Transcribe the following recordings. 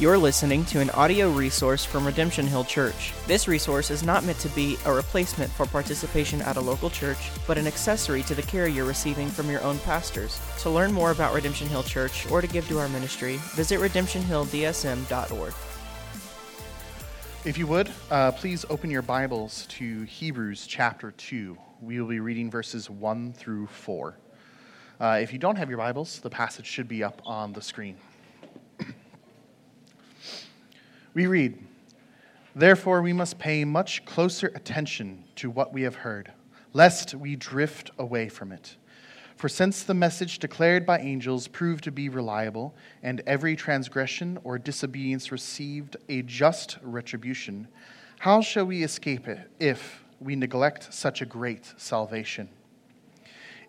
You're listening to an audio resource from Redemption Hill Church. This resource is not meant to be a replacement for participation at a local church, but an accessory to the care you're receiving from your own pastors. To learn more about Redemption Hill Church or to give to our ministry, visit redemptionhilldsm.org. If you would, uh, please open your Bibles to Hebrews chapter 2. We will be reading verses 1 through 4. Uh, if you don't have your Bibles, the passage should be up on the screen. We read, Therefore, we must pay much closer attention to what we have heard, lest we drift away from it. For since the message declared by angels proved to be reliable, and every transgression or disobedience received a just retribution, how shall we escape it if we neglect such a great salvation?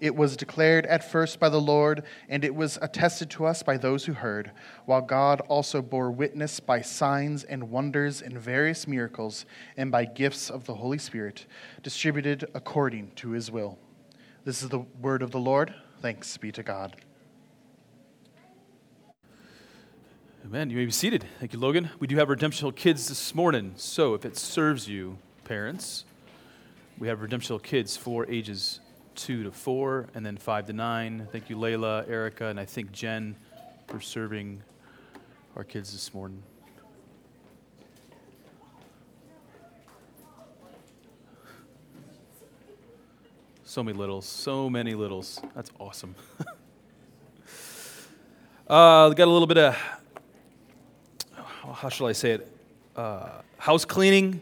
It was declared at first by the Lord, and it was attested to us by those who heard, while God also bore witness by signs and wonders and various miracles, and by gifts of the Holy Spirit, distributed according to his will. This is the word of the Lord. Thanks be to God. Amen. You may be seated. Thank you, Logan. We do have Redemption Hill Kids this morning, so if it serves you, parents, we have Redemption Hill Kids for ages two to four, and then five to nine. Thank you, Layla, Erica, and I think Jen for serving our kids this morning. So many littles, so many littles. That's awesome. uh, got a little bit of, how shall I say it, uh, house cleaning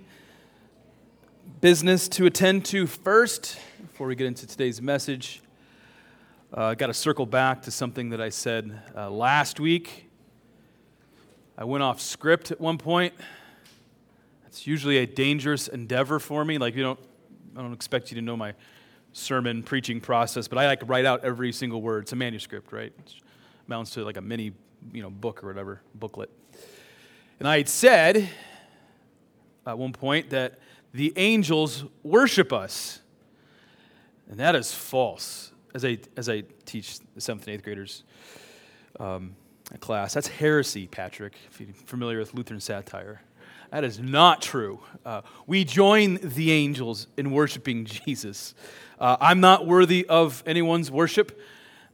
business to attend to first before we get into today's message. Uh, I got to circle back to something that I said uh, last week. I went off script at one point. It's usually a dangerous endeavor for me. Like you don't, I don't expect you to know my sermon preaching process, but I like write out every single word. It's a manuscript, right? It amounts to like a mini, you know, book or whatever booklet. And I had said at one point that the angels worship us. And that is false. As I, as I teach the seventh and eighth graders um, class, that's heresy, Patrick, if you're familiar with Lutheran satire. That is not true. Uh, we join the angels in worshiping Jesus. Uh, I'm not worthy of anyone's worship.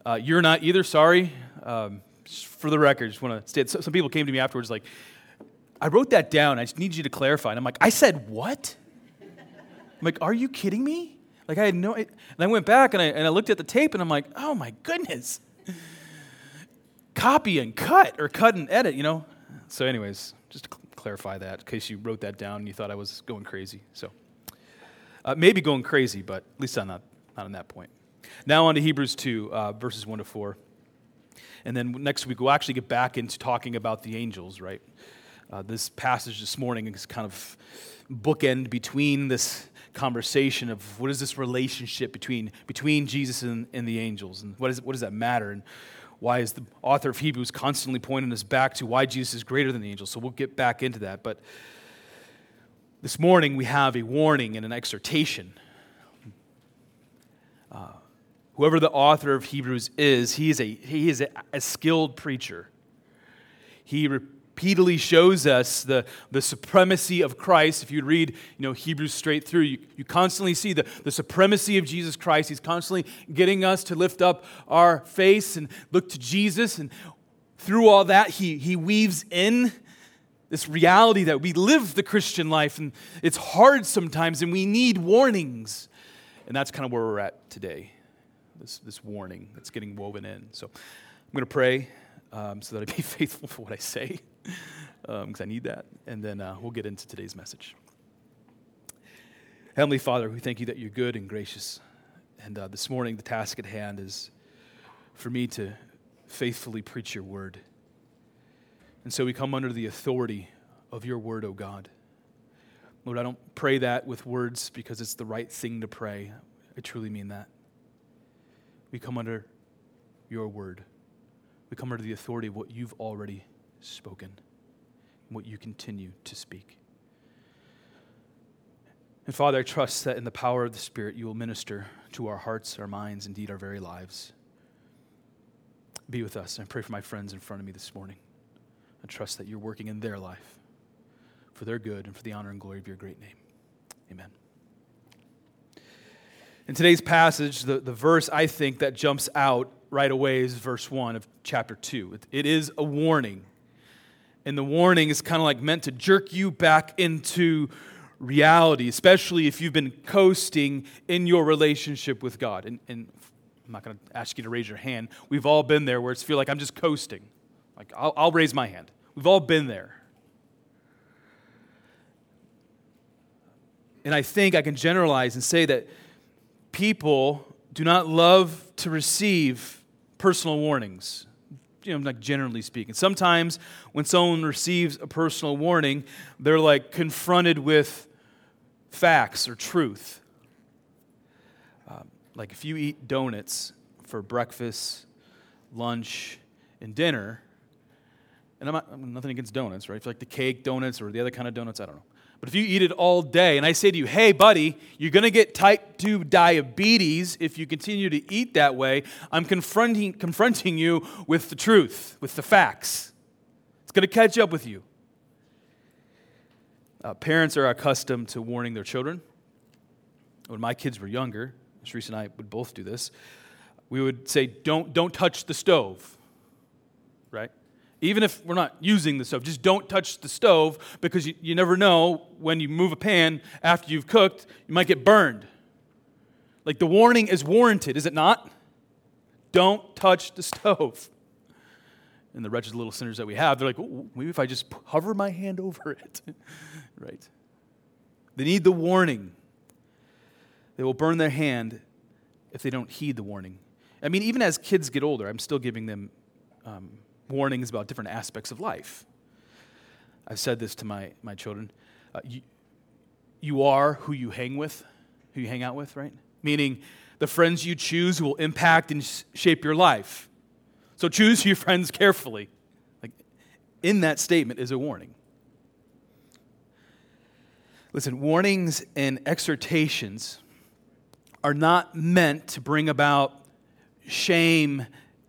Uh, you're not either, sorry. Um, for the record, just want to state some people came to me afterwards like, I wrote that down. I just need you to clarify. And I'm like, I said what? Like, are you kidding me? Like I had no, and I went back and I, and I looked at the tape and I'm like, oh my goodness. Copy and cut or cut and edit, you know? So, anyways, just to clarify that in case you wrote that down and you thought I was going crazy. So, uh, maybe going crazy, but at least I'm not, not on that point. Now, on to Hebrews 2, uh, verses 1 to 4. And then next week, we'll actually get back into talking about the angels, right? Uh, this passage this morning is kind of bookend between this conversation of what is this relationship between, between Jesus and, and the angels, and what, is, what does that matter, and why is the author of Hebrews constantly pointing us back to why Jesus is greater than the angels. So we'll get back into that. But this morning we have a warning and an exhortation. Uh, whoever the author of Hebrews is, he is a, he is a, a skilled preacher. He re- repeatedly shows us the, the supremacy of Christ. If you read you know, Hebrews straight through, you, you constantly see the, the supremacy of Jesus Christ. He's constantly getting us to lift up our face and look to Jesus. And through all that, he, he weaves in this reality that we live the Christian life. And it's hard sometimes, and we need warnings. And that's kind of where we're at today this, this warning that's getting woven in. So I'm going to pray um, so that I be faithful for what I say because um, I need that. And then uh, we'll get into today's message. Heavenly Father, we thank you that you're good and gracious. And uh, this morning, the task at hand is for me to faithfully preach your word. And so we come under the authority of your word, O God. Lord, I don't pray that with words because it's the right thing to pray. I truly mean that. We come under your word. We come under the authority of what you've already spoken, what you continue to speak. And Father, I trust that in the power of the Spirit, you will minister to our hearts, our minds, indeed our very lives. Be with us. I pray for my friends in front of me this morning. I trust that you're working in their life for their good and for the honor and glory of your great name. Amen. In today's passage, the, the verse I think that jumps out right away is verse 1 of chapter 2. it, it is a warning. And the warning is kind of like meant to jerk you back into reality, especially if you've been coasting in your relationship with God. And, and I'm not going to ask you to raise your hand. We've all been there where it's feel like I'm just coasting. Like, I'll, I'll raise my hand. We've all been there. And I think I can generalize and say that people do not love to receive personal warnings you know, like generally speaking. Sometimes when someone receives a personal warning, they're like confronted with facts or truth. Um, like if you eat donuts for breakfast, lunch, and dinner, and I'm not I'm nothing against donuts, right? If like the cake donuts or the other kind of donuts, I don't know. But if you eat it all day, and I say to you, hey, buddy, you're going to get type 2 diabetes if you continue to eat that way, I'm confronting, confronting you with the truth, with the facts. It's going to catch up with you. Uh, parents are accustomed to warning their children. When my kids were younger, Sharice and I would both do this, we would say, don't, don't touch the stove, right? Even if we're not using the stove, just don't touch the stove because you, you never know when you move a pan after you've cooked, you might get burned. Like the warning is warranted, is it not? Don't touch the stove. And the wretched little sinners that we have, they're like, maybe if I just hover my hand over it. right? They need the warning. They will burn their hand if they don't heed the warning. I mean, even as kids get older, I'm still giving them um, warnings about different aspects of life. I've said this to my, my children. Uh, you, you are who you hang with, who you hang out with, right? Meaning the friends you choose will impact and shape your life. So choose your friends carefully. Like in that statement is a warning. Listen, warnings and exhortations are not meant to bring about shame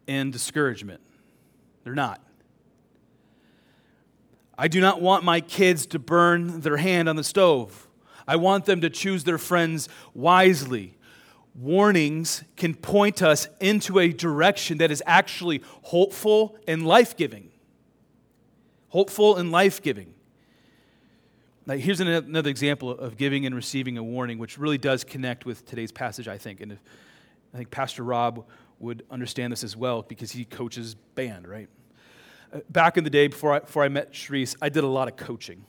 and discouragement. They're not. I do not want my kids to burn their hand on the stove. I want them to choose their friends wisely. Warnings can point us into a direction that is actually hopeful and life giving. Hopeful and life giving. Now, here's another example of giving and receiving a warning, which really does connect with today's passage, I think. And I think Pastor Rob would understand this as well because he coaches band, right? Uh, back in the day before I, before I met Sharice, I did a lot of coaching.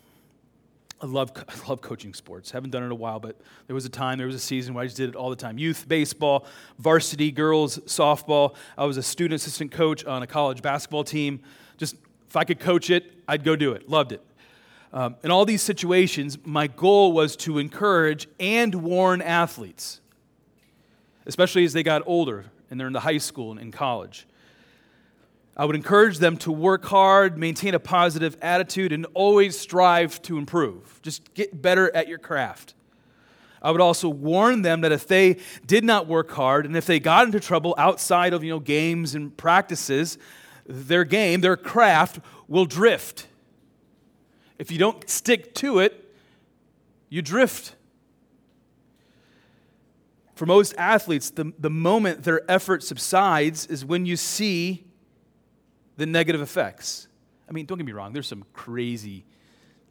I love, I love coaching sports. Haven't done it in a while, but there was a time, there was a season where I just did it all the time. Youth baseball, varsity girls softball. I was a student assistant coach on a college basketball team. Just if I could coach it, I'd go do it. Loved it. Um, in all these situations, my goal was to encourage and warn athletes, especially as they got older and they're in the high school and in college. I would encourage them to work hard, maintain a positive attitude, and always strive to improve. Just get better at your craft. I would also warn them that if they did not work hard and if they got into trouble outside of you know, games and practices, their game, their craft will drift. If you don't stick to it, you drift. For most athletes, the, the moment their effort subsides is when you see the negative effects. I mean, don't get me wrong, there's some crazy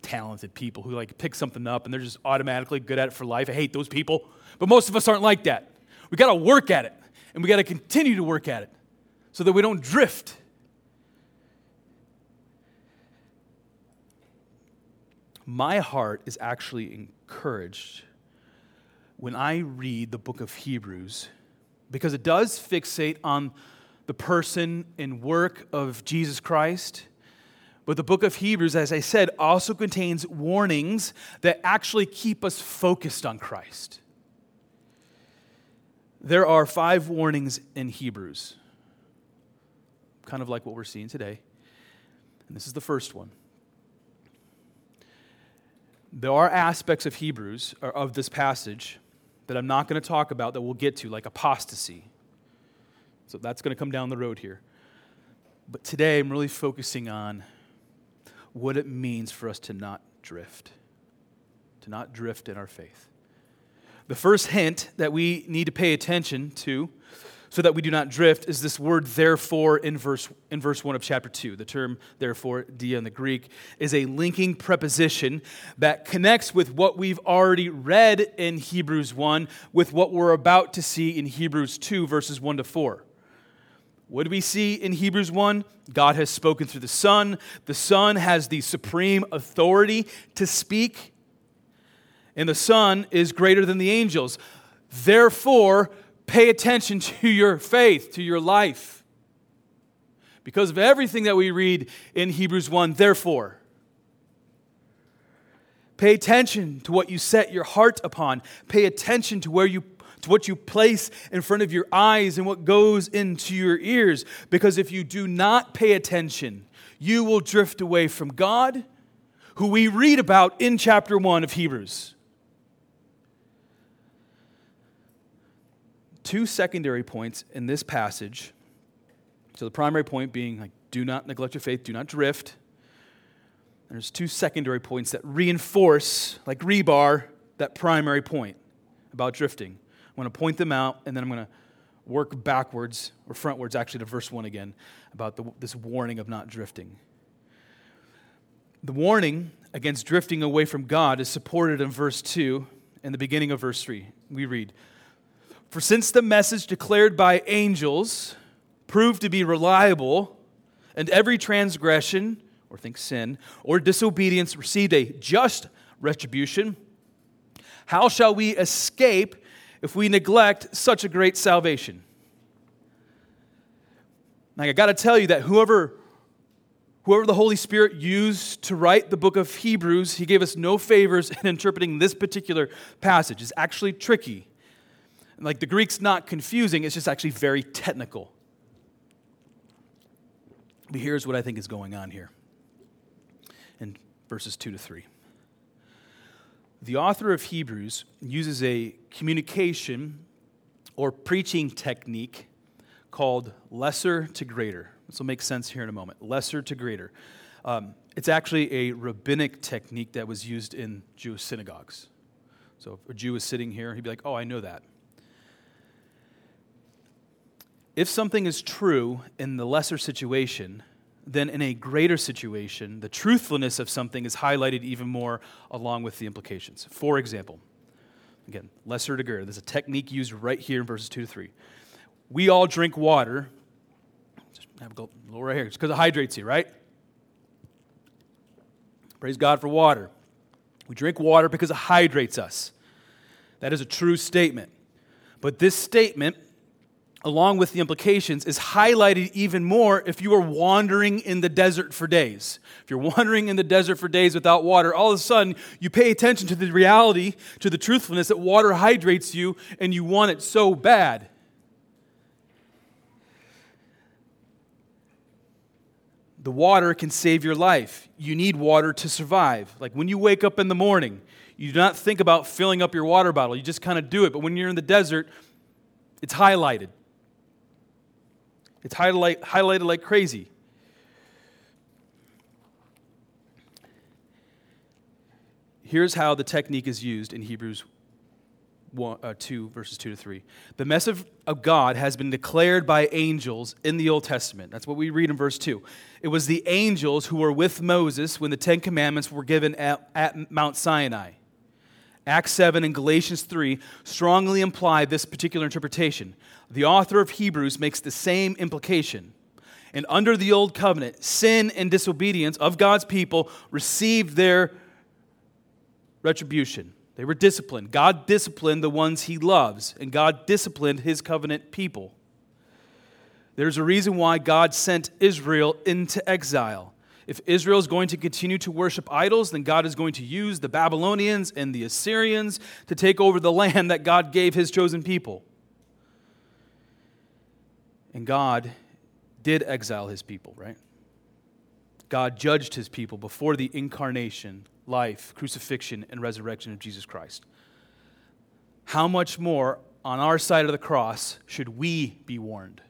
talented people who like pick something up and they're just automatically good at it for life. I hate those people. But most of us aren't like that. We got to work at it and we got to continue to work at it so that we don't drift. My heart is actually encouraged when I read the book of Hebrews because it does fixate on the person and work of Jesus Christ. But the book of Hebrews, as I said, also contains warnings that actually keep us focused on Christ. There are five warnings in Hebrews, kind of like what we're seeing today. And this is the first one. There are aspects of Hebrews, or of this passage, that I'm not going to talk about that we'll get to, like apostasy so that's going to come down the road here. But today I'm really focusing on what it means for us to not drift, to not drift in our faith. The first hint that we need to pay attention to so that we do not drift is this word therefore in verse, in verse 1 of chapter 2. The term therefore, dia in the Greek, is a linking preposition that connects with what we've already read in Hebrews 1 with what we're about to see in Hebrews 2, verses 1 to 4. What do we see in Hebrews 1? God has spoken through the Son. The Son has the supreme authority to speak and the Son is greater than the angels. Therefore, pay attention to your faith, to your life. Because of everything that we read in Hebrews 1, therefore, pay attention to what you set your heart upon. Pay attention to where you to what you place in front of your eyes and what goes into your ears because if you do not pay attention, you will drift away from God, who we read about in chapter 1 of Hebrews. Two secondary points in this passage. So the primary point being like, do not neglect your faith, do not drift. There's two secondary points that reinforce, like rebar, that primary point about drifting. I'm going to point them out, and then I'm going to work backwards or frontwards, actually, to verse 1 again, about the, this warning of not drifting. The warning against drifting away from God is supported in verse 2 and the beginning of verse 3. We read, for since the message declared by angels proved to be reliable, and every transgression, or think sin, or disobedience received a just retribution, how shall we escape if we neglect such a great salvation? Like I got to tell you that whoever whoever the Holy Spirit used to write the book of Hebrews, he gave us no favors in interpreting this particular passage. It's actually tricky. Like the Greek's not confusing, it's just actually very technical. But here's what I think is going on here in verses 2 to 3. The author of Hebrews uses a communication or preaching technique called lesser to greater. This will make sense here in a moment. Lesser to greater. Um, it's actually a rabbinic technique that was used in Jewish synagogues. So if a Jew is sitting here, he'd be like, oh, I know that. If something is true in the lesser situation, then in a greater situation, the truthfulness of something is highlighted even more along with the implications. For example, again, lesser to greater. There's a technique used right here in verses 2 to 3. We all drink water. Just have a little right here. It's because it hydrates you, right? Praise God for water. We drink water because it hydrates us. That is a true statement. But this statement along with the implications, is highlighted even more if you are wandering in the desert for days. If you're wandering in the desert for days without water, all of a sudden you pay attention to the reality, to the truthfulness that water hydrates you and you want it so bad. The water can save your life. You need water to survive. Like when you wake up in the morning, you do not think about filling up your water bottle. You just kind of do it. But when you're in the desert, it's highlighted. It's highlight, highlighted like crazy. Here's how the technique is used in Hebrews 1, uh, 2, verses 2 to 3. The message of God has been declared by angels in the Old Testament. That's what we read in verse 2. It was the angels who were with Moses when the Ten Commandments were given at, at Mount Sinai. Acts 7 and Galatians 3 strongly imply this particular interpretation. The author of Hebrews makes the same implication. And under the old covenant, sin and disobedience of God's people received their retribution. They were disciplined. God disciplined the ones he loves, and God disciplined his covenant people. There's a reason why God sent Israel into exile. If Israel is going to continue to worship idols, then God is going to use the Babylonians and the Assyrians to take over the land that God gave his chosen people. And God did exile his people, right? God judged his people before the incarnation, life, crucifixion, and resurrection of Jesus Christ. How much more on our side of the cross should we be warned?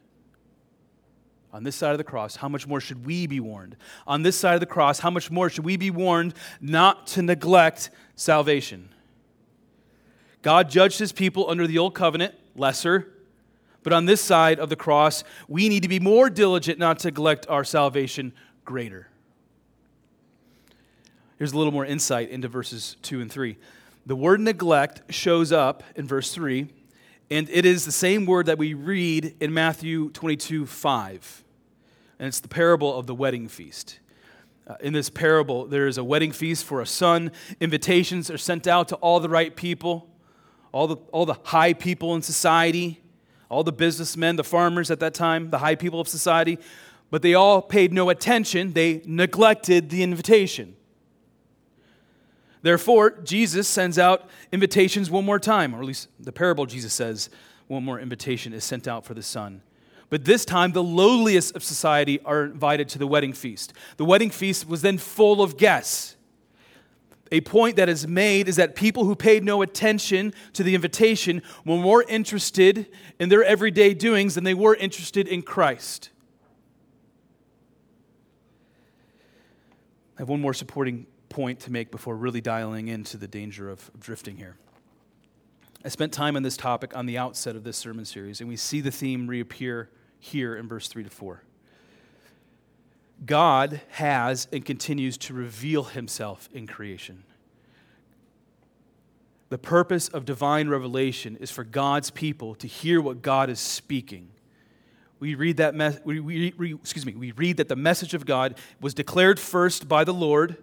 On this side of the cross, how much more should we be warned? On this side of the cross, how much more should we be warned not to neglect salvation? God judged his people under the old covenant, lesser. But on this side of the cross, we need to be more diligent not to neglect our salvation, greater. Here's a little more insight into verses 2 and 3. The word neglect shows up in verse 3, and it is the same word that we read in Matthew 22 5. And it's the parable of the wedding feast. Uh, in this parable, there is a wedding feast for a son. Invitations are sent out to all the right people, all the, all the high people in society, all the businessmen, the farmers at that time, the high people of society. But they all paid no attention, they neglected the invitation. Therefore, Jesus sends out invitations one more time, or at least the parable Jesus says one more invitation is sent out for the son. But this time, the lowliest of society are invited to the wedding feast. The wedding feast was then full of guests. A point that is made is that people who paid no attention to the invitation were more interested in their everyday doings than they were interested in Christ. I have one more supporting point to make before really dialing into the danger of, drifting here. I spent time on this topic on the outset of this sermon series, and we see the theme reappear here in verse 3 to 4. God has and continues to reveal himself in creation. The purpose of divine revelation is for God's people to hear what God is speaking. We read that me- we, we, we, excuse me, we read that the message of God was declared first by the Lord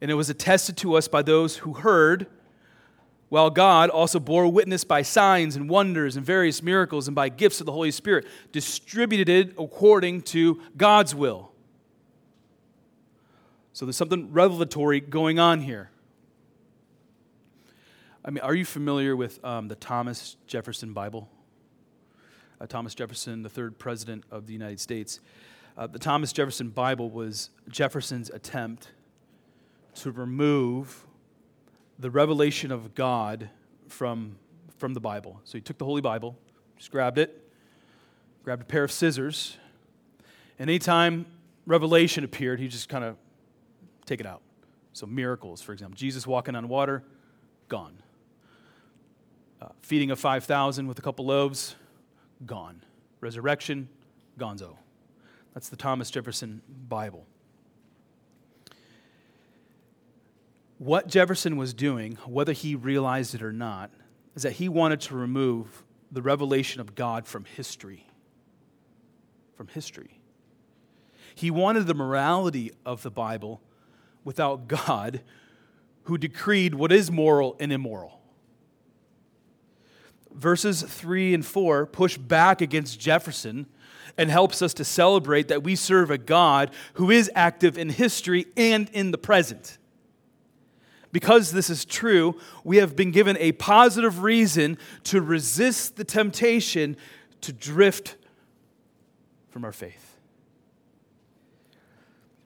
and it was attested to us by those who heard, while God also bore witness by signs and wonders and various miracles and by gifts of the Holy Spirit, distributed according to God's will. So there's something revelatory going on here. I mean, are you familiar with um, the Thomas Jefferson Bible? Uh, Thomas Jefferson, the third president of the United States. Uh, the Thomas Jefferson Bible was Jefferson's attempt to remove the revelation of God from, from the Bible. So he took the Holy Bible, just grabbed it, grabbed a pair of scissors, and anytime revelation appeared, he just kind of take it out. So miracles, for example, Jesus walking on water, gone. Uh, feeding of 5,000 with a couple loaves, gone. Resurrection, gonzo. That's the Thomas Jefferson Bible. What Jefferson was doing, whether he realized it or not, is that he wanted to remove the revelation of God from history. From history. He wanted the morality of the Bible without God, who decreed what is moral and immoral. Verses 3 and 4 push back against Jefferson and helps us to celebrate that we serve a God who is active in history and in the present because this is true, we have been given a positive reason to resist the temptation to drift from our faith.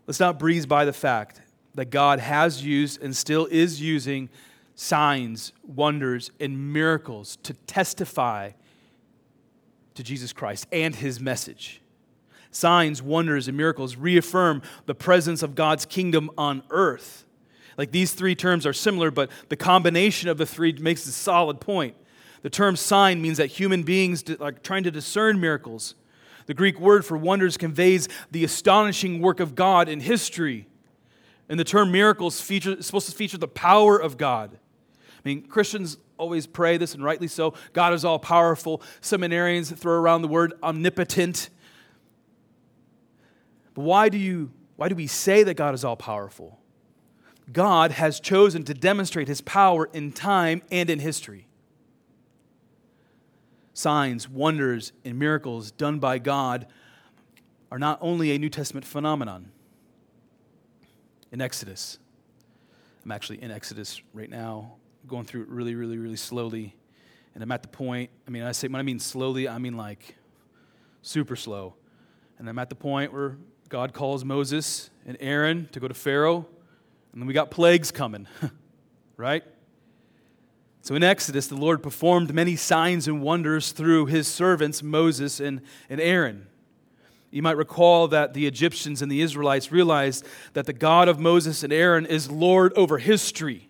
Let's not breeze by the fact that God has used and still is using signs, wonders, and miracles to testify to Jesus Christ and his message. Signs, wonders, and miracles reaffirm the presence of God's kingdom on earth like these three terms are similar, but the combination of the three makes a solid point. The term sign means that human beings are trying to discern miracles. The Greek word for wonders conveys the astonishing work of God in history. And the term miracles feature, is supposed to feature the power of God. I mean, Christians always pray this, and rightly so. God is all powerful. Seminarians throw around the word omnipotent. But why do, you, why do we say that God is all powerful? God has chosen to demonstrate his power in time and in history. Signs, wonders, and miracles done by God are not only a New Testament phenomenon. In Exodus, I'm actually in Exodus right now, going through it really, really, really slowly. And I'm at the point, I mean, I say, when I mean slowly, I mean like super slow. And I'm at the point where God calls Moses and Aaron to go to Pharaoh and then we got plagues coming, right? So in Exodus, the Lord performed many signs and wonders through his servants, Moses and, and Aaron. You might recall that the Egyptians and the Israelites realized that the God of Moses and Aaron is Lord over history.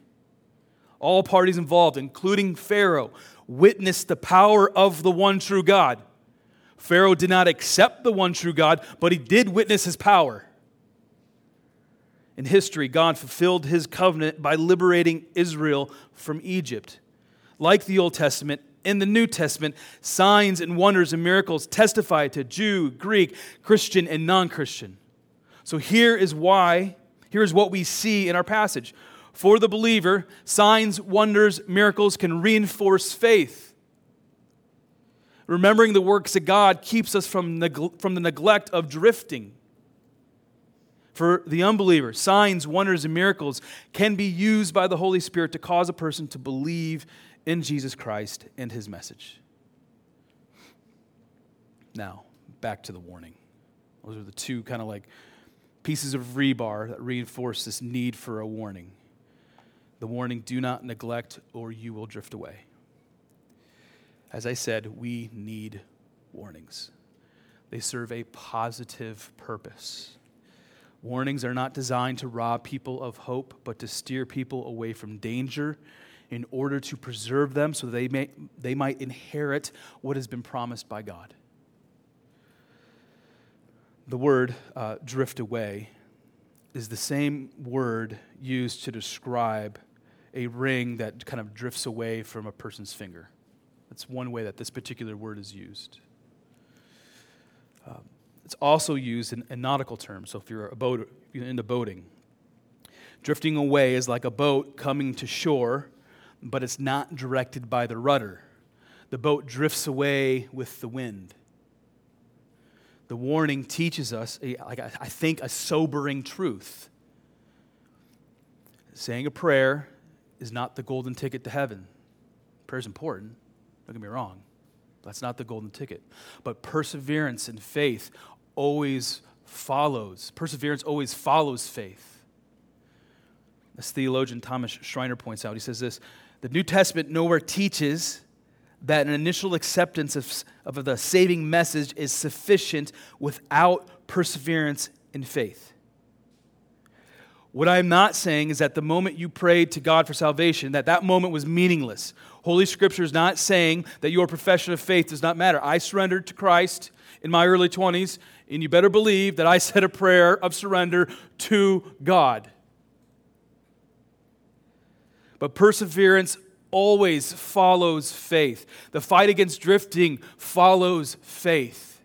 All parties involved, including Pharaoh, witnessed the power of the one true God. Pharaoh did not accept the one true God, but he did witness his power. In history, God fulfilled his covenant by liberating Israel from Egypt. Like the Old Testament, in the New Testament, signs and wonders and miracles testify to Jew, Greek, Christian, and non Christian. So here is why, here is what we see in our passage. For the believer, signs, wonders, miracles can reinforce faith. Remembering the works of God keeps us from, neg- from the neglect of drifting. For the unbeliever, signs, wonders, and miracles can be used by the Holy Spirit to cause a person to believe in Jesus Christ and his message. Now, back to the warning. Those are the two kind of like pieces of rebar that reinforce this need for a warning. The warning do not neglect or you will drift away. As I said, we need warnings, they serve a positive purpose. Warnings are not designed to rob people of hope, but to steer people away from danger in order to preserve them so they, may, they might inherit what has been promised by God. The word uh, drift away is the same word used to describe a ring that kind of drifts away from a person's finger. That's one way that this particular word is used. Um, it's also used in, nautical terms. So if you're, a boat, you're into boating, drifting away is like a boat coming to shore but it's not directed by the rudder. The boat drifts away with the wind. The warning teaches us, like I think, a sobering truth. Saying a prayer is not the golden ticket to heaven. Prayer is important, don't get me wrong. That's not the golden ticket. But perseverance and faith always follows. Perseverance always follows faith. As theologian Thomas Schreiner points out, he says this the New Testament nowhere teaches that an initial acceptance of, of the saving message is sufficient without perseverance in faith. What I'm not saying is that the moment you prayed to God for salvation, that that moment was meaningless. Holy Scripture is not saying that your profession of faith does not matter. I surrendered to Christ in my early 20s, and you better believe that I said a prayer of surrender to God. But perseverance always follows faith. The fight against drifting follows faith.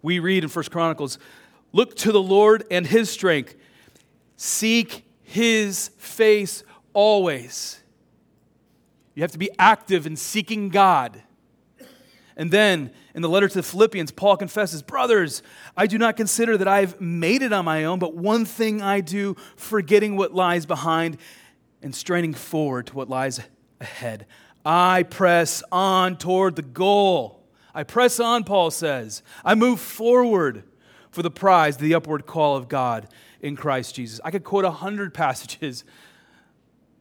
We read in First Chronicles, look to the Lord and his strength. Seek his face always. You have to be active in seeking God. And then in the letter to the Philippians, Paul confesses, Brothers, I do not consider that I've made it on my own, but one thing I do, forgetting what lies behind and straining forward to what lies ahead. I press on toward the goal. I press on, Paul says. I move forward for the prize, the upward call of God in Christ Jesus. I could quote a hundred passages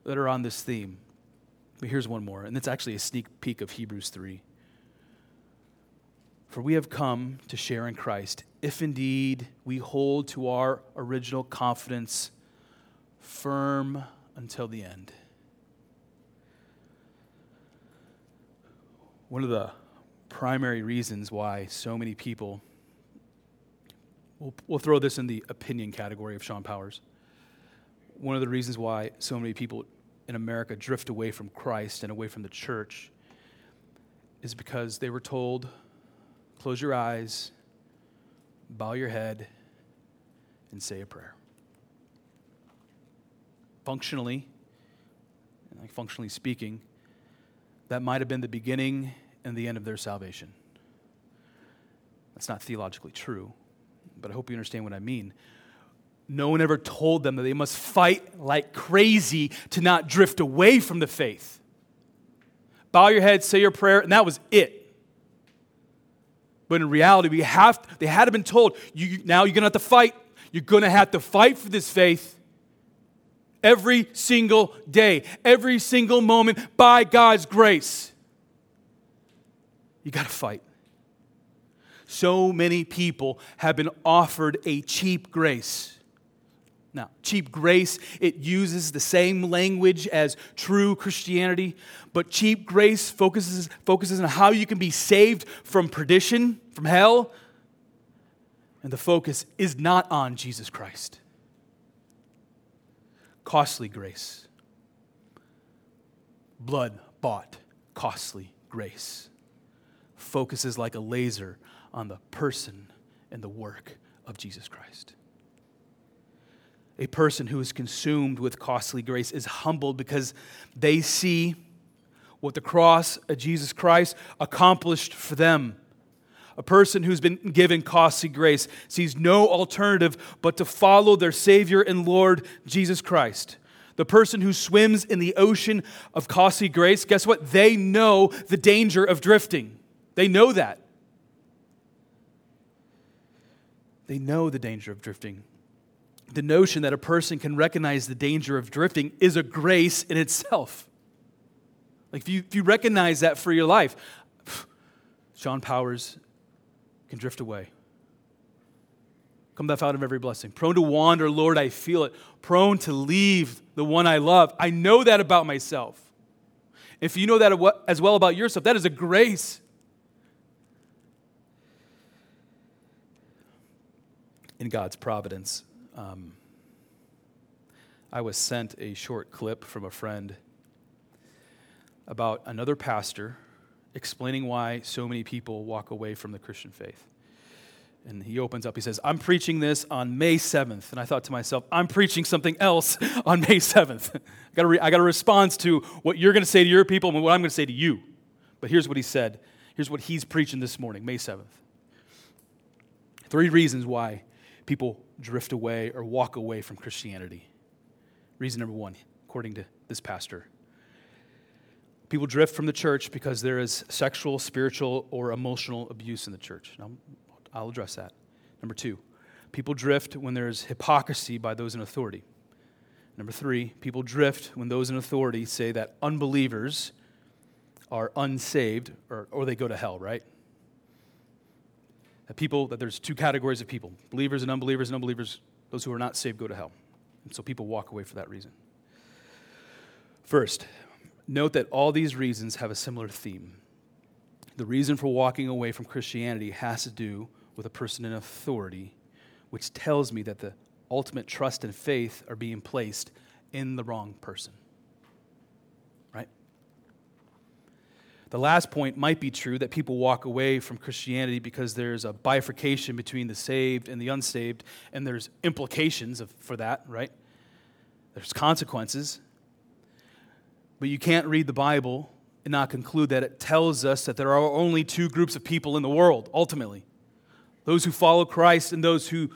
that are on this theme. But here's one more, and it's actually a sneak peek of Hebrews 3. For we have come to share in Christ, if indeed we hold to our original confidence firm until the end. One of the primary reasons why so many people, we'll, we'll throw this in the opinion category of Sean Powers. One of the reasons why so many people in America drift away from Christ and away from the church is because they were told close your eyes, bow your head, and say a prayer functionally, like functionally speaking, that might have been the beginning and the end of their salvation. That's not theologically true, but I hope you understand what I mean. No one ever told them that they must fight like crazy to not drift away from the faith. Bow your head, say your prayer, and that was it. But in reality, we have, they had to been told, you, now you're going to have to fight. You're going to have to fight for this faith every single day, every single moment by God's grace. You got to fight. So many people have been offered a cheap grace. Now, cheap grace, it uses the same language as true Christianity, but cheap grace focuses, focuses on how you can be saved from perdition, from hell, and the focus is not on Jesus Christ. Costly grace, blood bought, costly grace, focuses like a laser on the person and the work of Jesus Christ. A person who is consumed with costly grace is humbled because they see what the cross of Jesus Christ accomplished for them. A person who's been given costly grace sees no alternative but to follow their Savior and Lord Jesus Christ. The person who swims in the ocean of costly grace, guess what? They know the danger of drifting. They know that. They know the danger of drifting. The notion that a person can recognize the danger of drifting is a grace in itself. Like, if you, if you recognize that for your life, Sean Powers can drift away. Come thou fount of every blessing. Prone to wander, Lord, I feel it. Prone to leave the one I love. I know that about myself. If you know that as well about yourself, that is a grace. In God's providence, um, I was sent a short clip from a friend about another pastor explaining why so many people walk away from the Christian faith. And he opens up, he says, I'm preaching this on May 7th. And I thought to myself, I'm preaching something else on May 7th. I got re- I got a response to what you're going to say to your people and what I'm going to say to you. But here's what he said. Here's what he's preaching this morning, May 7th. Three reasons why people drift away or walk away from Christianity. Reason number one, according to this pastor, People drift from the church because there is sexual, spiritual, or emotional abuse in the church. Now, I'll address that. Number two, people drift when there's hypocrisy by those in authority. Number three, people drift when those in authority say that unbelievers are unsaved or, or they go to hell, right? That people, that there's two categories of people believers and unbelievers, and unbelievers, those who are not saved go to hell. And so people walk away for that reason. First, Note that all these reasons have a similar theme. The reason for walking away from Christianity has to do with a person in authority, which tells me that the ultimate trust and faith are being placed in the wrong person. The last point might be true that people walk away from Christianity because there's a bifurcation between the saved and the unsaved, and there's implications of, for that, right? There's consequences. But you can't read the Bible and not conclude that it tells us that there are only two groups of people in the world, ultimately those who follow Christ and those who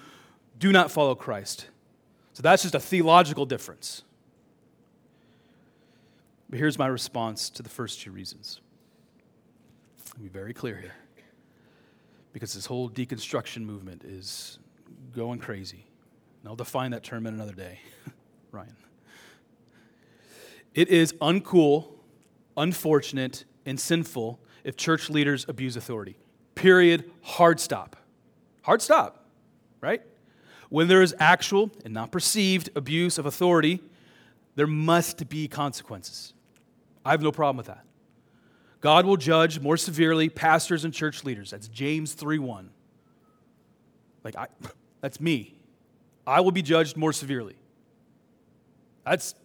do not follow Christ. So that's just a theological difference. But here's my response to the first two reasons. I'll be very clear here. Because this whole deconstruction movement is going crazy. And I'll define that term in another day, Ryan. It is uncool, unfortunate, and sinful if church leaders abuse authority. Period. Hard stop. Hard stop, right? When there is actual and not perceived abuse of authority, there must be consequences. I have no problem with that. God will judge more severely pastors and church leaders. That's James 3:1. Like I that's me. I will be judged more severely. That's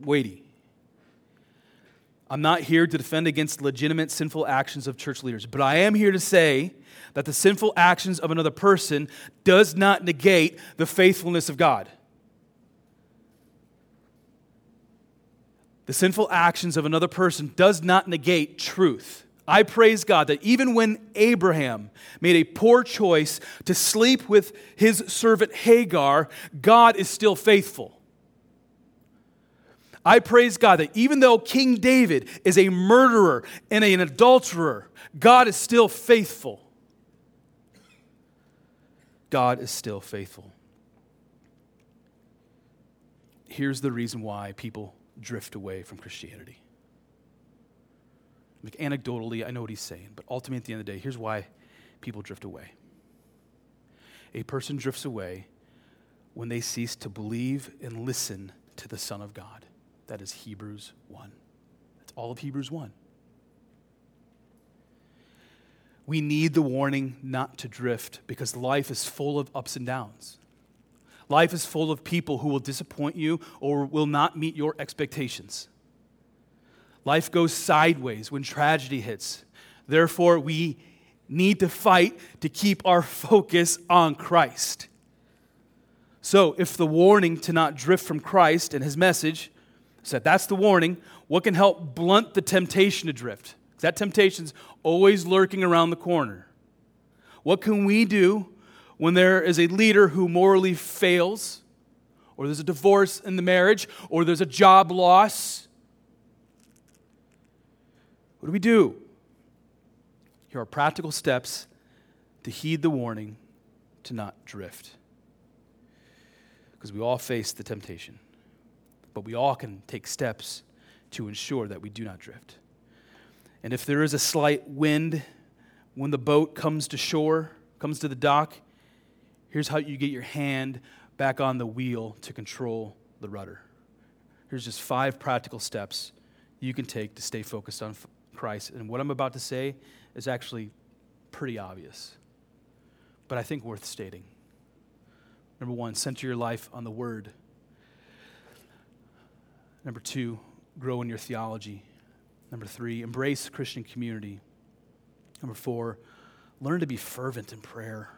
weighty. I'm not here to defend against legitimate sinful actions of church leaders, but I am here to say that the sinful actions of another person does not negate the faithfulness of God. The sinful actions of another person does not negate truth. I praise God that even when Abraham made a poor choice to sleep with his servant Hagar, God is still faithful. I praise God that even though King David is a murderer and an adulterer, God is still faithful. God is still faithful. Here's the reason why people drift away from Christianity. Like anecdotally, I know what he's saying, but ultimately at the end of the day, here's why people drift away. A person drifts away when they cease to believe and listen to the Son of God. That is Hebrews 1. That's all of Hebrews 1. We need the warning not to drift because life is full of ups and downs. Life is full of people who will disappoint you or will not meet your expectations. Life goes sideways when tragedy hits. Therefore, we need to fight to keep our focus on Christ. So, if the warning to not drift from Christ and his message said that's the warning, what can help blunt the temptation to drift? That temptation's always lurking around the corner. What can we do when there is a leader who morally fails, or there's a divorce in the marriage, or there's a job loss? What do we do? Here are practical steps to heed the warning to not drift. Because we all face the temptation, but we all can take steps to ensure that we do not drift. And if there is a slight wind when the boat comes to shore, comes to the dock, here's how you get your hand back on the wheel to control the rudder. Here's just five practical steps you can take to stay focused on Christ. And what I'm about to say is actually pretty obvious, but I think worth stating. Number one, center your life on the Word. Number two, grow in your theology. Number three, embrace Christian community. Number four, learn to be fervent in prayer.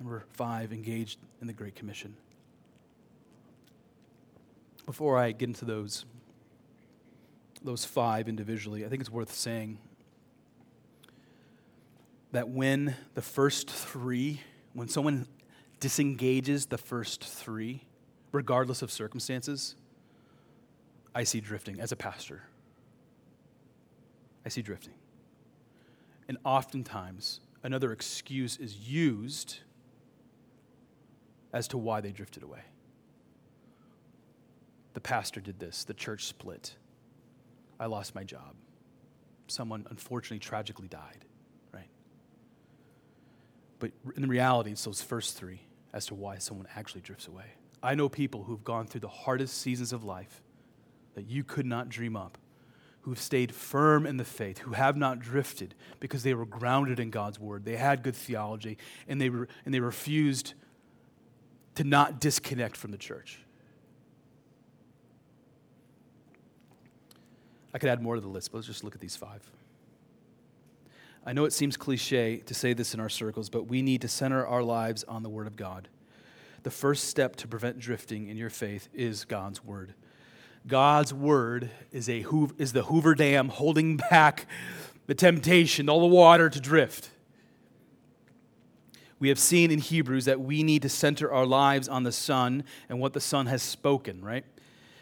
Number five, engaged in the Great Commission. Before I get into those, those five individually, I think it's worth saying that when the first three, when someone disengages the first three, regardless of circumstances, I see drifting as a pastor. I see drifting. And oftentimes, another excuse is used as to why they drifted away. The pastor did this, the church split. I lost my job. Someone unfortunately tragically died, right? But in reality, it's those first three as to why someone actually drifts away. I know people who've gone through the hardest seasons of life that you could not dream up who've stayed firm in the faith, who have not drifted because they were grounded in God's word. They had good theology, and they, were, and they refused to not disconnect from the church. I could add more to the list, but let's just look at these five. I know it seems cliche to say this in our circles, but we need to center our lives on the Word of God. The first step to prevent drifting in your faith is God's Word. God's word is, a is the Hoover Dam holding back the temptation, all the water to drift. We have seen in Hebrews that we need to center our lives on the Son and what the Son has spoken, right?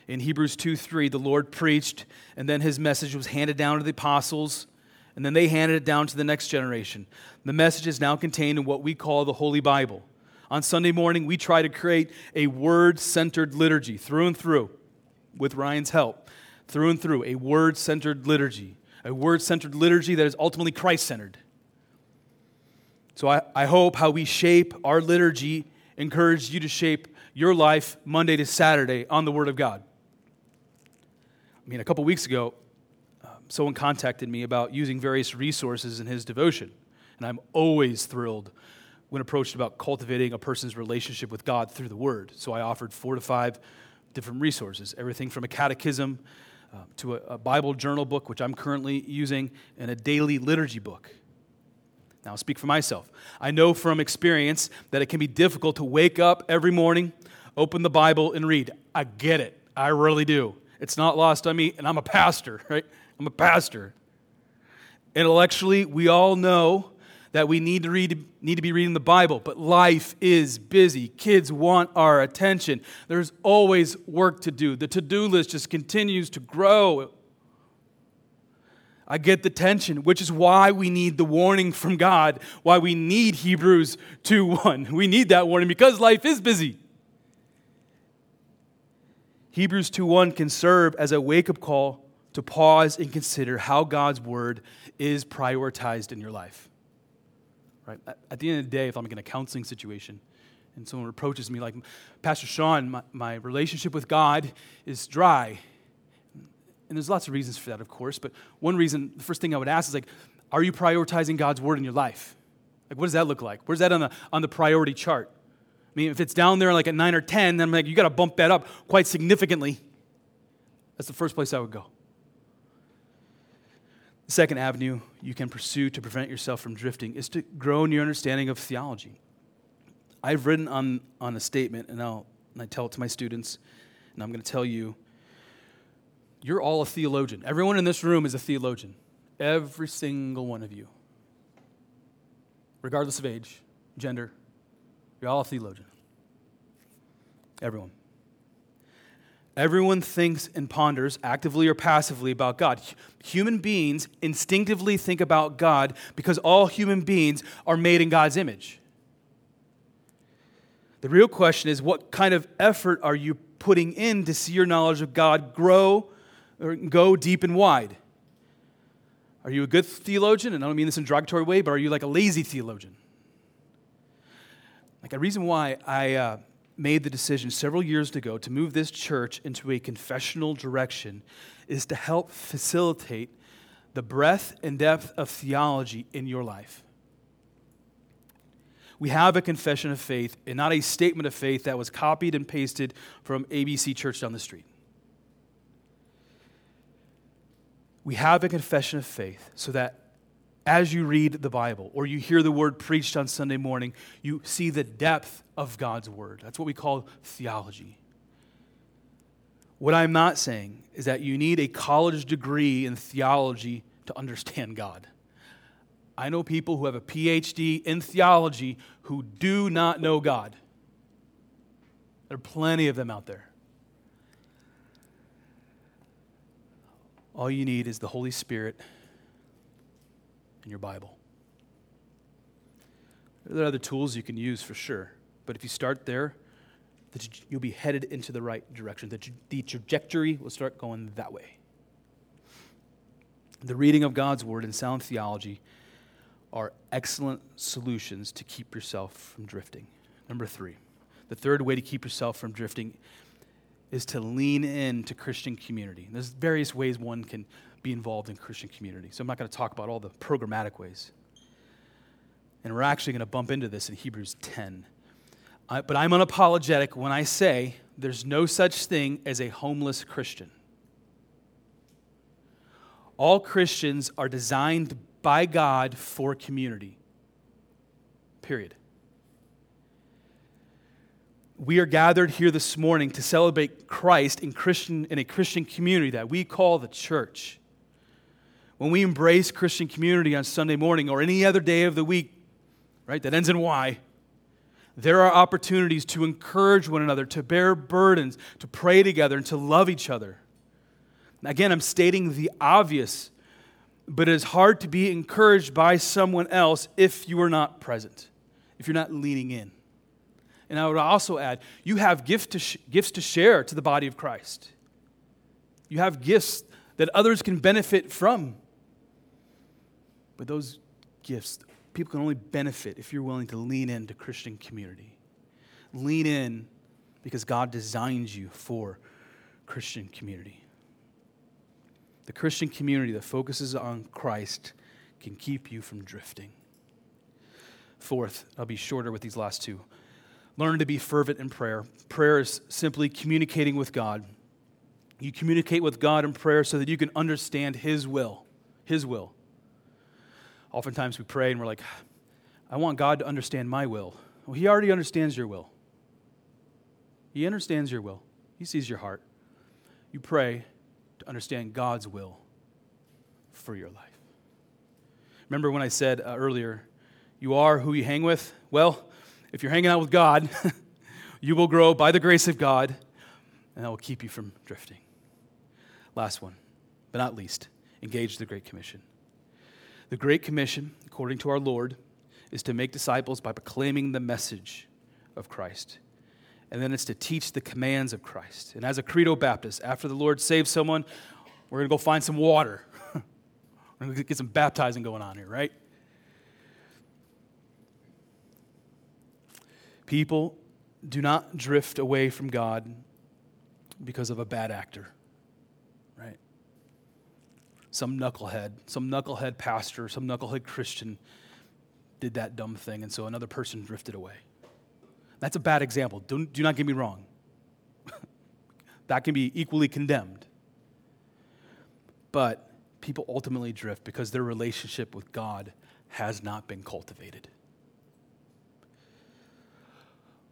In Hebrews 2 3, the Lord preached, and then his message was handed down to the apostles, and then they handed it down to the next generation. The message is now contained in what we call the Holy Bible. On Sunday morning, we try to create a word centered liturgy through and through with Ryan's help, through and through, a word centered liturgy, a word centered liturgy that is ultimately Christ centered. So I, I hope how we shape our liturgy encouraged you to shape your life Monday to Saturday on the Word of God. I mean, a couple weeks ago, um, someone contacted me about using various resources in his devotion, and I'm always thrilled when approached about cultivating a person's relationship with God through the Word. So I offered four to five different resources everything from a catechism uh, to a, a Bible journal book, which I'm currently using, and a daily liturgy book. Now, I'll speak for myself. I know from experience that it can be difficult to wake up every morning, open the Bible, and read. I get it. I really do. It's not lost on me, and I'm a pastor, right? I'm a pastor. Intellectually, we all know that we need to, read, need to be reading the Bible, but life is busy. Kids want our attention. There's always work to do. The to do list just continues to grow. I get the tension, which is why we need the warning from God, why we need Hebrews 2 1. We need that warning because life is busy. Hebrews 2 1 can serve as a wake up call to pause and consider how God's word is prioritized in your life right? At, the end of the day, if I'm in a counseling situation and someone approaches me like, Pastor Sean, my, my relationship with God is dry. And there's lots of reasons for that, of course, but one reason, the first thing I would ask is like, are you prioritizing God's word in your life? Like, what does that look like? Where's that on the, on the priority chart? I mean, if it's down there like at nine or 10, then I'm like, you got to bump that up quite significantly. That's the first place I would go. The second avenue you can pursue to prevent yourself from drifting is to grow in your understanding of theology. I've written on, on a statement, and, I'll, and I tell it to my students, and I'm going to tell you you're all a theologian. Everyone in this room is a theologian. Every single one of you. Regardless of age, gender, you're all a theologian. Everyone. Everyone thinks and ponders, actively or passively, about God. Human beings instinctively think about God because all human beings are made in God's image. The real question is what kind of effort are you putting in to see your knowledge of God grow or go deep and wide? Are you a good theologian? And I don't mean this in a derogatory way, but are you like a lazy theologian? Like a reason why I uh, made the decision several years ago to move this church into a confessional direction is to help facilitate the breadth and depth of theology in your life. We have a confession of faith and not a statement of faith that was copied and pasted from ABC Church down the street. We have a confession of faith so that as you read the Bible or you hear the word preached on Sunday morning, you see the depth of God's word. That's what we call theology. What I'm not saying is that you need a college degree in theology to understand God. I know people who have a PhD in theology who do not know God. There are plenty of them out there. All you need is the Holy Spirit and your Bible. There are other tools you can use for sure, but if you start there, you'll be headed into the right direction. The trajectory will start going that way. The reading of God's Word and sound theology are excellent solutions to keep yourself from drifting. Number three, the third way to keep yourself from drifting is to lean into Christian community. There's various ways one can be involved in Christian community. So I'm not going to talk about all the programmatic ways. And we're actually going to bump into this in Hebrews 10. I, but I'm unapologetic when I say there's no such thing as a homeless Christian. All Christians are designed by God for community. Period. We are gathered here this morning to celebrate Christ in, Christian, in a Christian community that we call the church. When we embrace Christian community on Sunday morning or any other day of the week, right, that ends in Y, there are opportunities to encourage one another, to bear burdens, to pray together, and to love each other. Again, I'm stating the obvious, but it is hard to be encouraged by someone else if you are not present, if you're not leaning in. And I would also add, you have gift to sh- gifts to share to the body of Christ. You have gifts that others can benefit from. But those gifts, people can only benefit if you're willing to lean into Christian community. Lean in because God designed you for Christian community. The Christian community that focuses on Christ can keep you from drifting. Fourth, I'll be shorter with these last two. Learn to be fervent in prayer. Prayer is simply communicating with God. You communicate with God in prayer so that you can understand His will. His will. Oftentimes we pray and we're like, I want God to understand my will. Well, He already understands your will. He understands your will, He sees your heart. You pray to understand God's will for your life. Remember when I said uh, earlier, you are who you hang with? Well, if you're hanging out with God, you will grow by the grace of God, and that will keep you from drifting. Last one, but not least, engage the Great Commission. The Great Commission, according to our Lord, is to make disciples by proclaiming the message of Christ. And then it's to teach the commands of Christ. And as a Credo Baptist, after the Lord saves someone, we're going to go find some water. we're going to get some baptizing going on here, right? People do not drift away from God because of a bad actor, right? Some knucklehead, some knucklehead pastor, some knucklehead Christian did that dumb thing, and so another person drifted away. That's a bad example. Don't, do not get me wrong. that can be equally condemned. But people ultimately drift because their relationship with God has not been cultivated.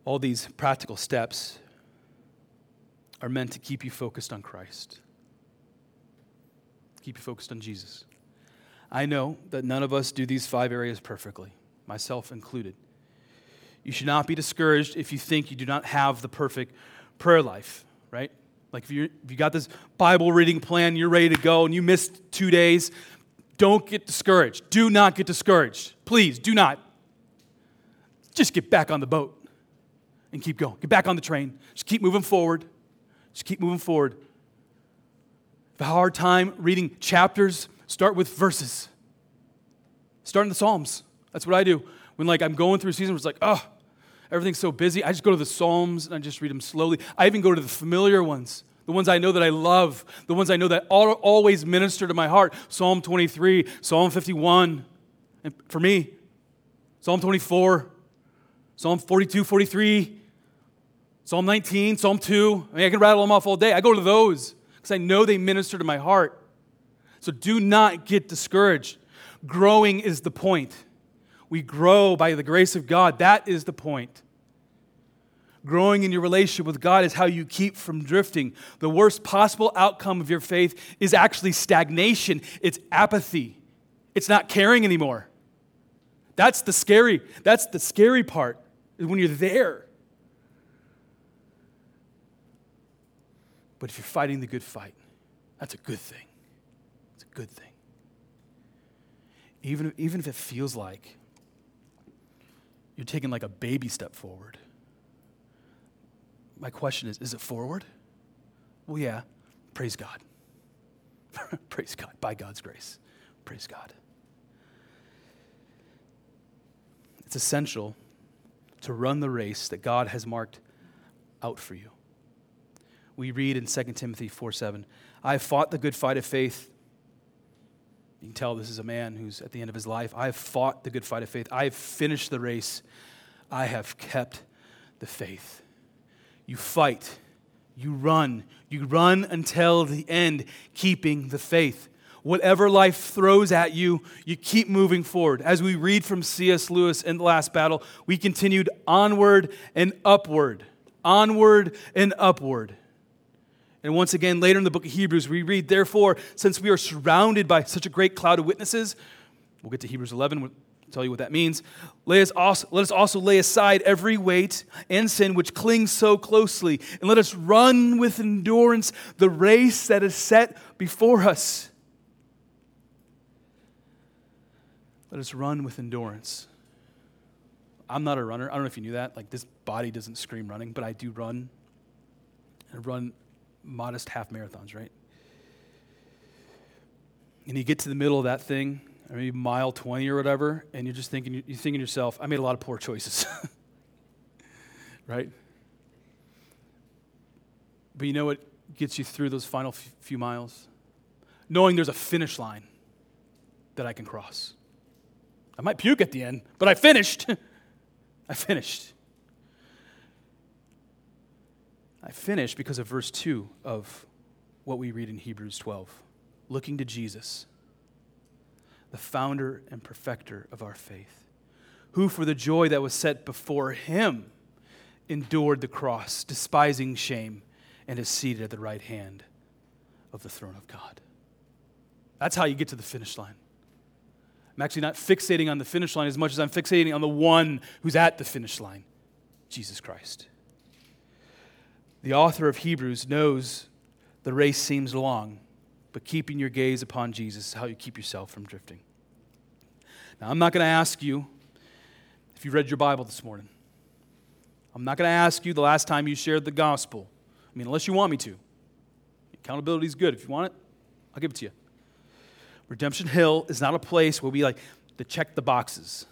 All these practical steps are meant to keep you focused on Christ, keep you focused on Jesus. I know that none of us do these five areas perfectly, myself included. You should not be discouraged if you think you do not have the perfect prayer life, right? Like if, you if you got this Bible reading plan, you're ready to go, and you missed two days, don't get discouraged. Do not get discouraged. Please, do not. Just get back on the boat and keep going. Get back on the train. Just keep moving forward. Just keep moving forward. Have a hard time reading chapters, start with verses. Start in the Psalms. That's what I do. When like I'm going through a season where it's like, oh, everything's so busy, I just go to the Psalms and I just read them slowly. I even go to the familiar ones, the ones I know that I love, the ones I know that always minister to my heart. Psalm 23, Psalm 51, and for me, Psalm 24, Psalm 42, 43, Psalm 19, Psalm 2. I mean, I can rattle them off all day. I go to those because I know they minister to my heart. So do not get discouraged. Growing is the point. We grow by the grace of God. That is the point. Growing in your relationship with God is how you keep from drifting. The worst possible outcome of your faith is actually stagnation, it's apathy, it's not caring anymore. That's the scary, that's the scary part when you're there. But if you're fighting the good fight, that's a good thing. It's a good thing. Even, even if it feels like you're taking like a baby step forward. My question is is it forward? Well, yeah. Praise God. Praise God. By God's grace. Praise God. It's essential to run the race that God has marked out for you. We read in 2 Timothy 4 7, I have fought the good fight of faith. You can tell this is a man who's at the end of his life. I have fought the good fight of faith. I have finished the race. I have kept the faith. You fight, you run, you run until the end, keeping the faith. Whatever life throws at you, you keep moving forward. As we read from C.S. Lewis in The Last Battle, we continued onward and upward, onward and upward. And once again, later in the book of Hebrews, we read, Therefore, since we are surrounded by such a great cloud of witnesses, we'll get to Hebrews 11, we'll tell you what that means. Let us, also, let us also lay aside every weight and sin which clings so closely, and let us run with endurance the race that is set before us. Let us run with endurance. I'm not a runner. I don't know if you knew that. Like, this body doesn't scream running, but I do run. I run modest half marathons, right? And you get to the middle of that thing, or maybe mile 20 or whatever, and you're just thinking, you're thinking yourself, I made a lot of poor choices. right? But you know what gets you through those final few miles? Knowing there's a finish line that I can cross. I might puke at the end, but I finished. I finished. I finished because of verse 2 of what we read in Hebrews 12 looking to Jesus, the founder and perfecter of our faith, who for the joy that was set before him endured the cross, despising shame, and is seated at the right hand of the throne of God. That's how you get to the finish line. I'm actually not fixating on the finish line as much as I'm fixating on the one who's at the finish line Jesus Christ. The author of Hebrews knows the race seems long, but keeping your gaze upon Jesus is how you keep yourself from drifting. Now, I'm not going to ask you if you read your Bible this morning. I'm not going to ask you the last time you shared the gospel. I mean, unless you want me to. Accountability is good. If you want it, I'll give it to you. Redemption Hill is not a place where we like to check the boxes.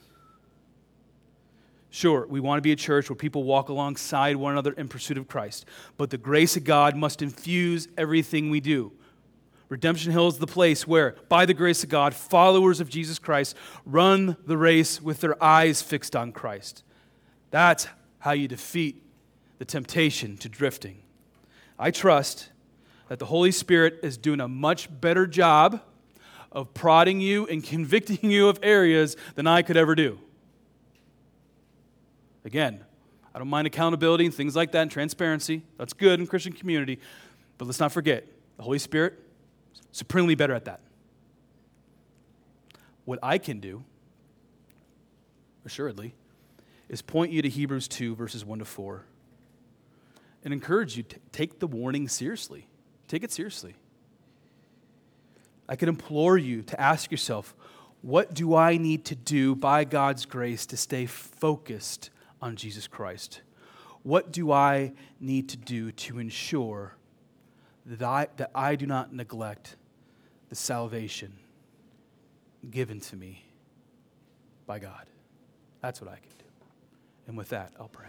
Sure, we want to be a church where people walk alongside one another in pursuit of Christ, but the grace of God must infuse everything we do. Redemption Hill is the place where, by the grace of God, followers of Jesus Christ run the race with their eyes fixed on Christ. That's how you defeat the temptation to drifting. I trust that the Holy Spirit is doing a much better job of prodding you and convicting you of areas than I could ever do. Again, I don't mind accountability and things like that and transparency. That's good in Christian community. But let's not forget, the Holy Spirit is supremely better at that. What I can do, assuredly, is point you to Hebrews 2, verses 1 to 4, and encourage you to take the warning seriously. Take it seriously. I could implore you to ask yourself, what do I need to do by God's grace to stay focused on Jesus Christ? What do I need to do to ensure that I, that I do not neglect the salvation given to me by God? That's what I can do. And with that, I'll pray.